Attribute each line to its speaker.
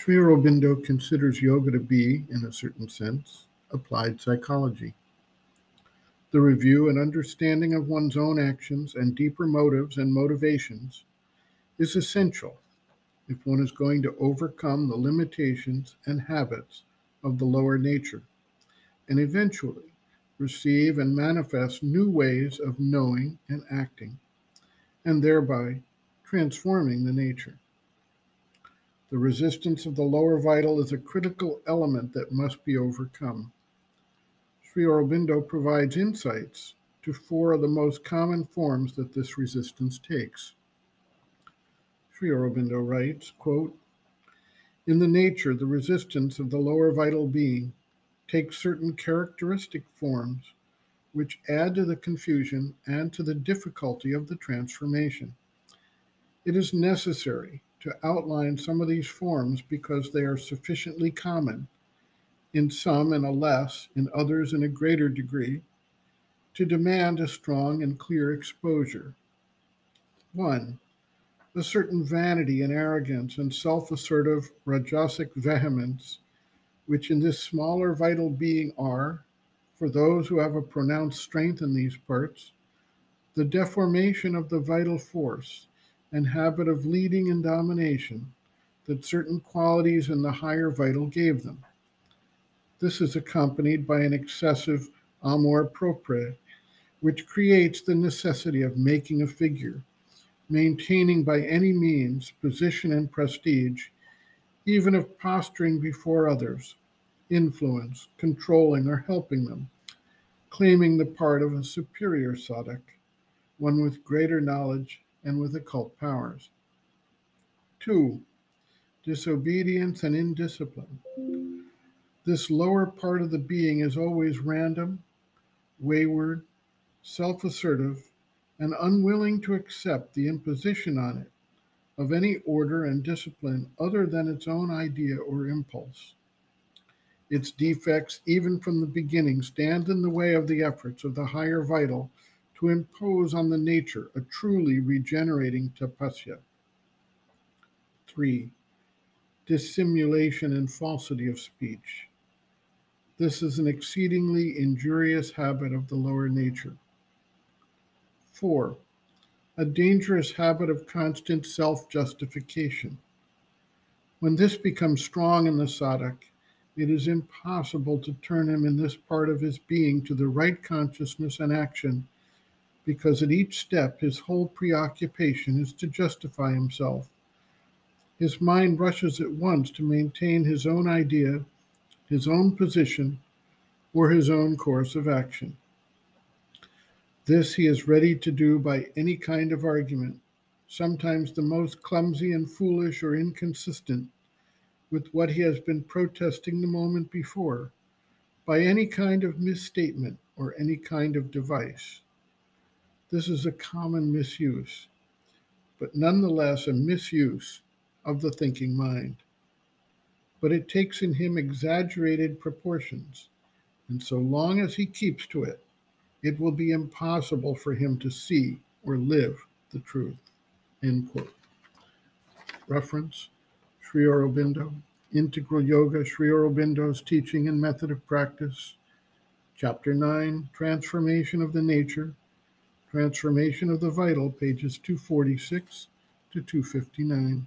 Speaker 1: Sri Aurobindo considers yoga to be, in a certain sense, applied psychology. The review and understanding of one's own actions and deeper motives and motivations is essential if one is going to overcome the limitations and habits of the lower nature and eventually receive and manifest new ways of knowing and acting, and thereby transforming the nature. The resistance of the lower vital is a critical element that must be overcome. Sri Aurobindo provides insights to four of the most common forms that this resistance takes. Sri Aurobindo writes, quote, In the nature, the resistance of the lower vital being takes certain characteristic forms which add to the confusion and to the difficulty of the transformation. It is necessary to outline some of these forms because they are sufficiently common in some in a less, in others in a greater degree, to demand a strong and clear exposure. 1. A certain vanity and arrogance and self assertive rajasic vehemence, which in this smaller vital being are, for those who have a pronounced strength in these parts, the deformation of the vital force and habit of leading and domination that certain qualities in the higher vital gave them. This is accompanied by an excessive amour propre, which creates the necessity of making a figure, maintaining by any means position and prestige, even of posturing before others, influence, controlling, or helping them, claiming the part of a superior sadhak, one with greater knowledge and with occult powers. Two, disobedience and indiscipline. This lower part of the being is always random, wayward, self assertive, and unwilling to accept the imposition on it of any order and discipline other than its own idea or impulse. Its defects, even from the beginning, stand in the way of the efforts of the higher vital to impose on the nature a truly regenerating tapasya. 3. Dissimulation and falsity of speech. This is an exceedingly injurious habit of the lower nature. 4. A dangerous habit of constant self justification. When this becomes strong in the sadhak, it is impossible to turn him in this part of his being to the right consciousness and action, because at each step his whole preoccupation is to justify himself. His mind rushes at once to maintain his own idea his own position, or his own course of action. This he is ready to do by any kind of argument, sometimes the most clumsy and foolish or inconsistent with what he has been protesting the moment before, by any kind of misstatement or any kind of device. This is a common misuse, but nonetheless a misuse of the thinking mind but it takes in him exaggerated proportions, and so long as he keeps to it, it will be impossible for him to see or live the truth. End quote. Reference Sri Aurobindo, Integral Yoga, Sri Aurobindo's Teaching and Method of Practice, Chapter 9, Transformation of the Nature, Transformation of the Vital, pages 246 to 259.